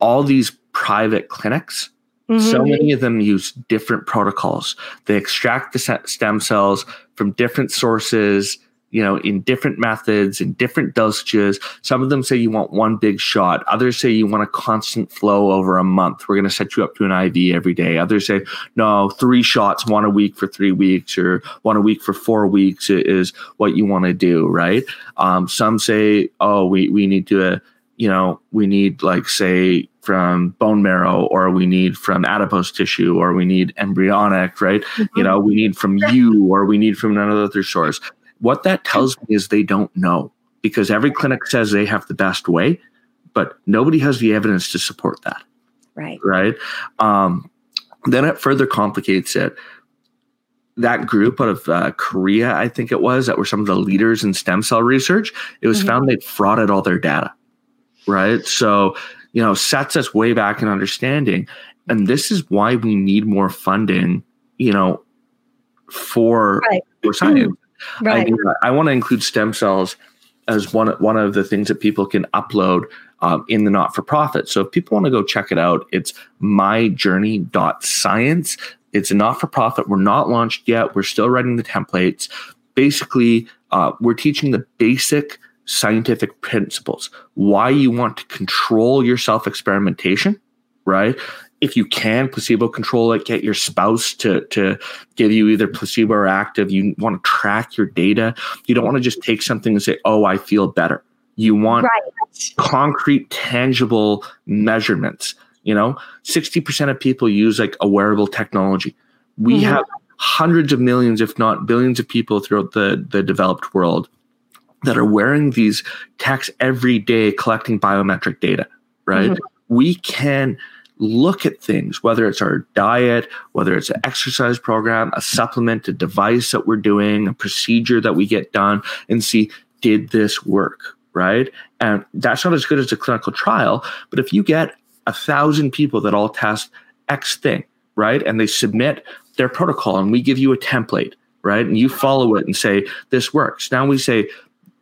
all these private clinics, mm-hmm. so many of them use different protocols. They extract the stem cells from different sources you know, in different methods, in different dosages. Some of them say you want one big shot. Others say you want a constant flow over a month. We're going to set you up to an IV every day. Others say, no, three shots, one a week for three weeks or one a week for four weeks is what you want to do, right? Um, some say, oh, we, we need to, uh, you know, we need like, say, from bone marrow or we need from adipose tissue or we need embryonic, right? Mm-hmm. You know, we need from you or we need from another source. What that tells me is they don't know because every clinic says they have the best way, but nobody has the evidence to support that. Right. Right. Um, then it further complicates it. That group out of uh, Korea, I think it was, that were some of the leaders in stem cell research, it was mm-hmm. found they'd frauded all their data. Right. So, you know, sets us way back in understanding. And this is why we need more funding, you know, for, right. for science. Right. I, I want to include stem cells as one one of the things that people can upload um, in the not for profit. So if people want to go check it out, it's myjourney.science. It's a not for profit. We're not launched yet. We're still writing the templates. Basically, uh, we're teaching the basic scientific principles, why you want to control your self experimentation, right? If you can placebo control it, get your spouse to to give you either placebo or active. You want to track your data. You don't want to just take something and say, "Oh, I feel better." You want right. concrete, tangible measurements. You know, sixty percent of people use like a wearable technology. We mm-hmm. have hundreds of millions, if not billions, of people throughout the the developed world that are wearing these techs every day, collecting biometric data. Right? Mm-hmm. We can look at things, whether it's our diet, whether it's an exercise program, a supplement, a device that we're doing, a procedure that we get done, and see, did this work? Right. And that's not as good as a clinical trial. But if you get a thousand people that all test X thing, right, and they submit their protocol and we give you a template, right, and you follow it and say, this works. Now we say,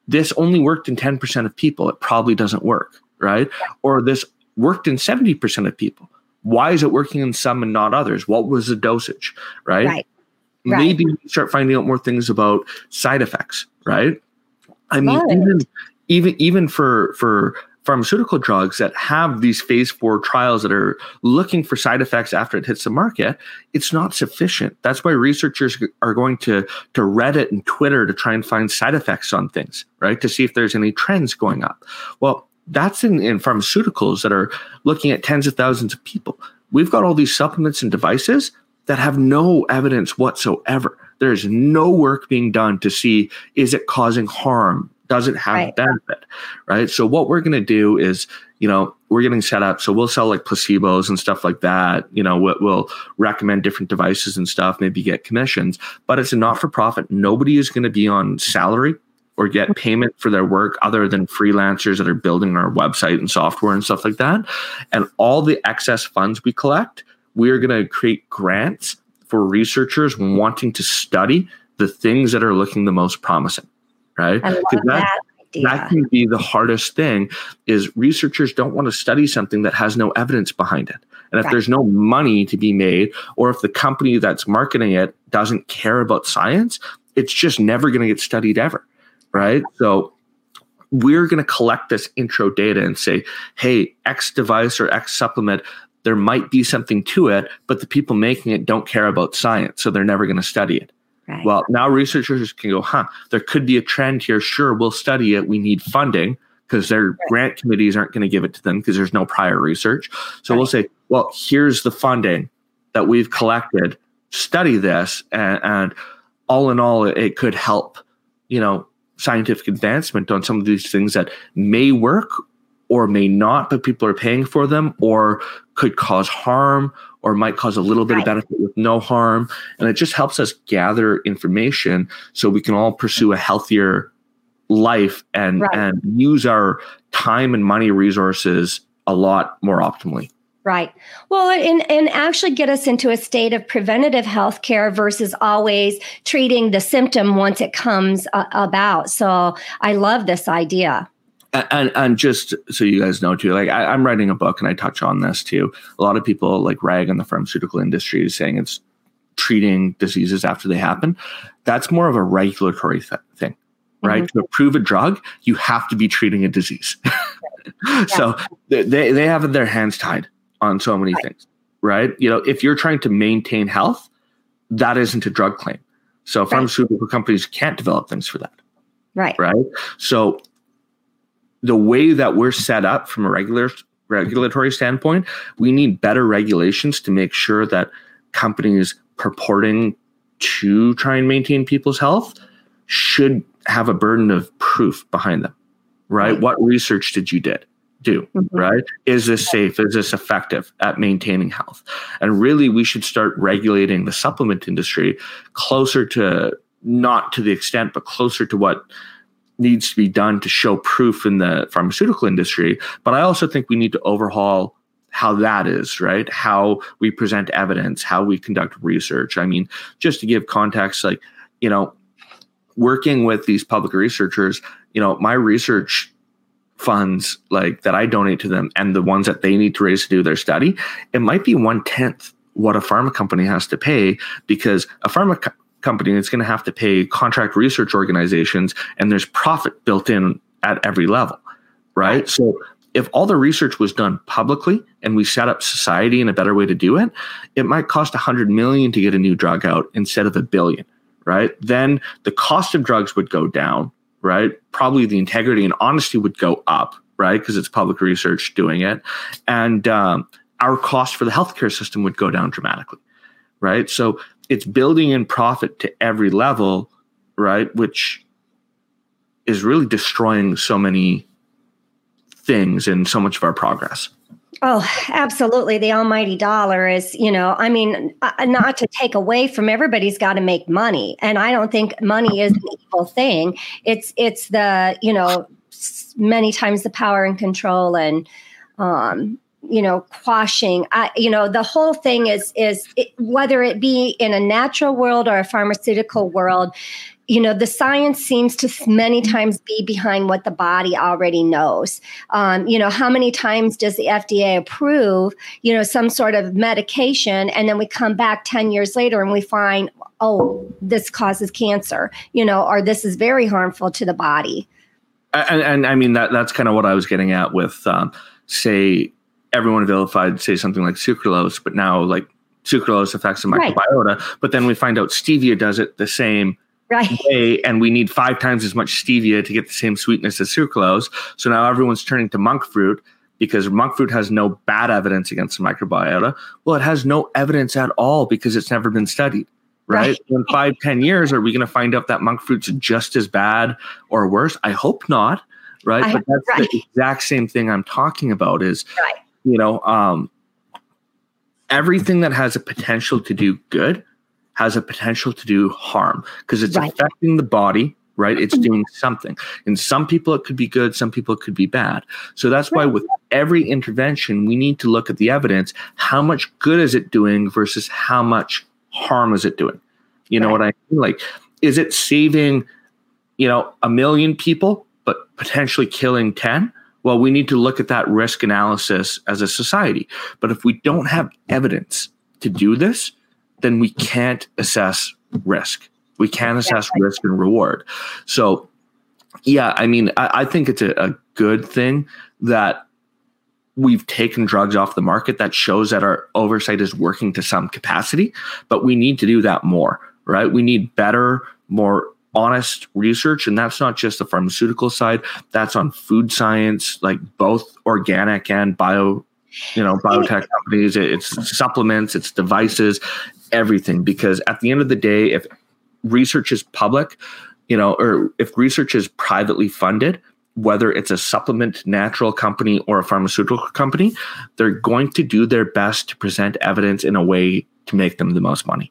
this only worked in 10% of people. It probably doesn't work, right? Or this worked in 70% of people. Why is it working in some and not others? What was the dosage, right? right. Maybe right. start finding out more things about side effects, right? I mean, even even even for for pharmaceutical drugs that have these phase four trials that are looking for side effects after it hits the market, it's not sufficient. That's why researchers are going to, to Reddit and Twitter to try and find side effects on things, right? To see if there's any trends going up. Well, that's in, in pharmaceuticals that are looking at tens of thousands of people. We've got all these supplements and devices that have no evidence whatsoever. There's no work being done to see is it causing harm? Does it have right. benefit? Right. So what we're going to do is, you know, we're getting set up. So we'll sell like placebos and stuff like that. You know, we'll, we'll recommend different devices and stuff, maybe get commissions, but it's a not for profit. Nobody is going to be on salary or get mm-hmm. payment for their work other than freelancers that are building our website and software and stuff like that. And all the excess funds we collect, we are going to create grants for researchers wanting to study the things that are looking the most promising right? I that, that, that can be the hardest thing is researchers don't want to study something that has no evidence behind it. And if right. there's no money to be made, or if the company that's marketing it doesn't care about science, it's just never going to get studied ever. Right. So we're going to collect this intro data and say, hey, X device or X supplement, there might be something to it, but the people making it don't care about science. So they're never going to study it. Right. Well, now researchers can go, huh, there could be a trend here. Sure, we'll study it. We need funding because their right. grant committees aren't going to give it to them because there's no prior research. So right. we'll say, well, here's the funding that we've collected. Study this, and, and all in all, it, it could help, you know, scientific advancement on some of these things that may work or may not, but people are paying for them, or could cause harm or might cause a little bit right. of benefit with no harm. And it just helps us gather information so we can all pursue a healthier life and right. and use our time and money resources a lot more optimally. Right. Well, and, and actually get us into a state of preventative health care versus always treating the symptom once it comes uh, about. So I love this idea and and just so you guys know too, like I, am writing a book and I touch on this too. A lot of people like rag on the pharmaceutical industry is saying it's treating diseases after they happen. That's more of a regulatory th- thing, right? Mm-hmm. To approve a drug, you have to be treating a disease. yeah. So they they have their hands tied on so many right. things, right? You know, if you're trying to maintain health, that isn't a drug claim. So right. pharmaceutical companies can't develop things for that. Right. Right. So the way that we're set up from a regular regulatory standpoint, we need better regulations to make sure that companies purporting to try and maintain people's health should have a burden of proof behind them. Right? right. What research did you did do? Mm-hmm. Right? Is this safe? Is this effective at maintaining health? And really we should start regulating the supplement industry closer to not to the extent, but closer to what needs to be done to show proof in the pharmaceutical industry. But I also think we need to overhaul how that is, right? How we present evidence, how we conduct research. I mean, just to give context, like, you know, working with these public researchers, you know, my research funds like that I donate to them and the ones that they need to raise to do their study, it might be one tenth what a pharma company has to pay because a pharma co- company is going to have to pay contract research organizations and there's profit built in at every level right? So if all the research was done publicly and we set up society in a better way to do it it might cost 100 million to get a new drug out instead of a billion right? Then the cost of drugs would go down right probably the integrity and honesty would go up right because it's public research doing it and um, our cost for the healthcare system would go down dramatically right so it's building in profit to every level, right? Which is really destroying so many things and so much of our progress. Oh, absolutely. The almighty dollar is, you know, I mean, uh, not to take away from everybody's got to make money. And I don't think money is an evil thing. It's, it's the, you know, many times the power and control and, um, you know quashing I, you know the whole thing is is it, whether it be in a natural world or a pharmaceutical world you know the science seems to many times be behind what the body already knows. Um, you know how many times does the fda approve you know some sort of medication and then we come back 10 years later and we find oh this causes cancer you know or this is very harmful to the body? And, and I mean that that's kind of what I was getting at with um, say everyone vilified say something like sucralose, but now like sucralose affects the microbiota, right. but then we find out stevia does it the same right. way, and we need five times as much stevia to get the same sweetness as sucralose. So now everyone's turning to monk fruit because monk fruit has no bad evidence against the microbiota. Well, it has no evidence at all because it's never been studied. Right? right. In five, ten years, are we going to find out that monk fruit's just as bad or worse? I hope not. Right. I, but that's right. the exact same thing I'm talking about is, right. you know, um, everything that has a potential to do good has a potential to do harm because it's right. affecting the body right it's mm-hmm. doing something and some people it could be good some people it could be bad so that's why with every intervention we need to look at the evidence how much good is it doing versus how much harm is it doing you know right. what i mean like is it saving you know a million people but potentially killing 10 well, we need to look at that risk analysis as a society. But if we don't have evidence to do this, then we can't assess risk. We can't assess yeah. risk and reward. So, yeah, I mean, I, I think it's a, a good thing that we've taken drugs off the market. That shows that our oversight is working to some capacity, but we need to do that more, right? We need better, more honest research and that's not just the pharmaceutical side that's on food science like both organic and bio you know biotech companies it's supplements it's devices everything. Because at the end of the day if research is public you know or if research is privately funded whether it's a supplement natural company or a pharmaceutical company they're going to do their best to present evidence in a way to make them the most money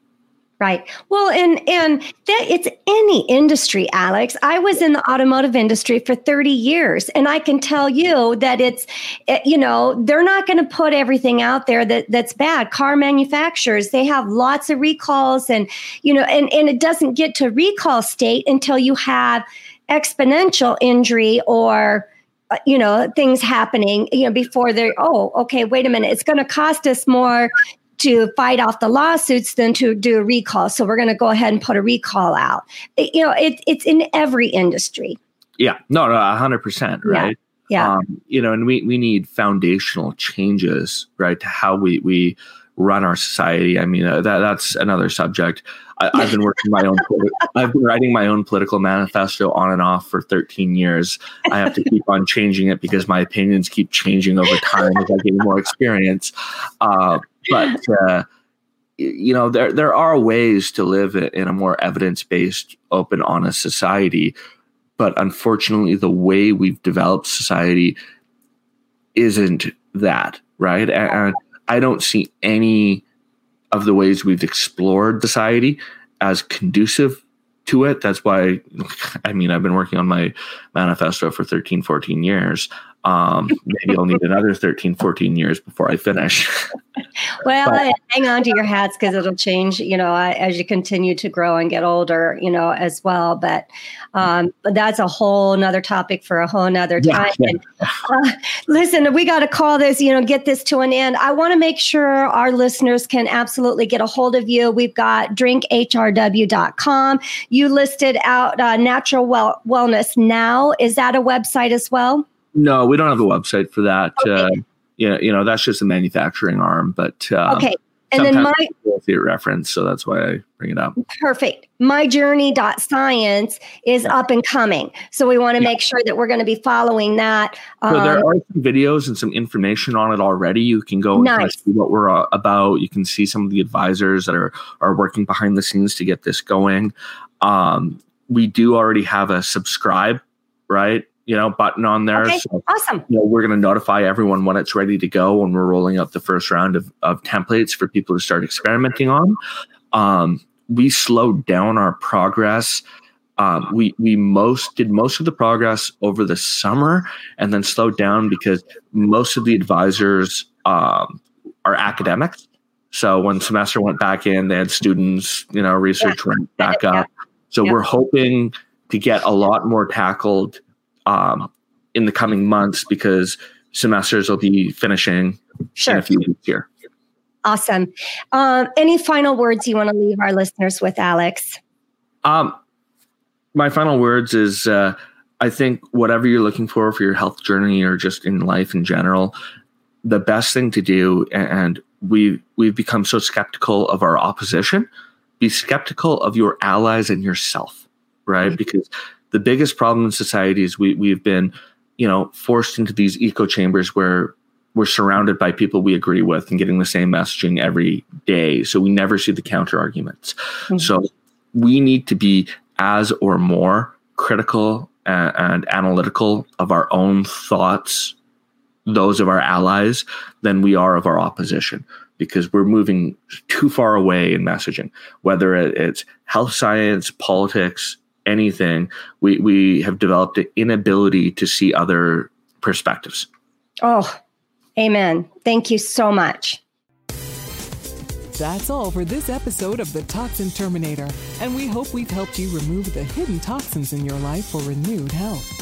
Right. Well, and and that it's any industry, Alex. I was in the automotive industry for 30 years and I can tell you that it's eh, you know, they're not going to put everything out there that that's bad. Car manufacturers, they have lots of recalls and you know, and and it doesn't get to recall state until you have exponential injury or uh, you know things happening you know before they're oh okay wait a minute it's going to cost us more to fight off the lawsuits than to do a recall. So we're going to go ahead and put a recall out. It, you know, it, it's in every industry. Yeah, no, no, hundred percent, right? Yeah, yeah. Um, you know, and we we need foundational changes, right, to how we we run our society. I mean, uh, that that's another subject. I, have been working my own. I've been writing my own political manifesto on and off for 13 years. I have to keep on changing it because my opinions keep changing over time as I gain more experience. Uh, but uh, you know, there there are ways to live in a more evidence based, open, honest society. But unfortunately, the way we've developed society isn't that right. And, and I don't see any of the ways we've explored society as conducive to it. That's why, I mean, I've been working on my manifesto for 13, 14 years. Um, maybe I'll need another 13, 14 years before I finish. well, but, hang on to your hats because it'll change, you know, as you continue to grow and get older, you know, as well. But, um, but that's a whole nother topic for a whole nother time. Yeah, yeah. And, uh, listen, we got to call this, you know, get this to an end. I want to make sure our listeners can absolutely get a hold of you. We've got drinkhrw.com. You listed out uh, Natural well- Wellness Now. Is that a website as well? No, we don't have a website for that. Okay. Uh, yeah, you know, that's just a manufacturing arm. But um, okay, and then my reference, so that's why I bring it up. Perfect. My journey.science is up and coming. So we want to yeah. make sure that we're going to be following that. Um, so there um, are some videos and some information on it already. You can go nice. and see what we're uh, about. You can see some of the advisors that are are working behind the scenes to get this going. Um, we do already have a subscribe, right? You know, button on there. Okay, so, awesome. You know, we're going to notify everyone when it's ready to go when we're rolling out the first round of, of templates for people to start experimenting on. Um, we slowed down our progress. Um, we we most did most of the progress over the summer and then slowed down because most of the advisors um, are academics. So when semester went back in, they had students, you know, research yeah. went back up. So yeah. we're hoping to get a lot more tackled um, in the coming months because semesters will be finishing sure. in a few weeks here. Awesome. Um, any final words you want to leave our listeners with, Alex? Um, my final words is uh, I think whatever you're looking for for your health journey or just in life in general, the best thing to do, and we we've become so skeptical of our opposition, be skeptical of your allies and yourself, right? Mm-hmm. Because the biggest problem in society is we we've been, you know, forced into these echo chambers where we're surrounded by people we agree with and getting the same messaging every day. So we never see the counter arguments. Mm-hmm. So we need to be as or more critical and, and analytical of our own thoughts, those of our allies, than we are of our opposition because we're moving too far away in messaging, whether it's health science, politics, anything. We, we have developed an inability to see other perspectives. Oh, amen. Thank you so much. That's all for this episode of The Toxin Terminator, and we hope we've helped you remove the hidden toxins in your life for renewed health.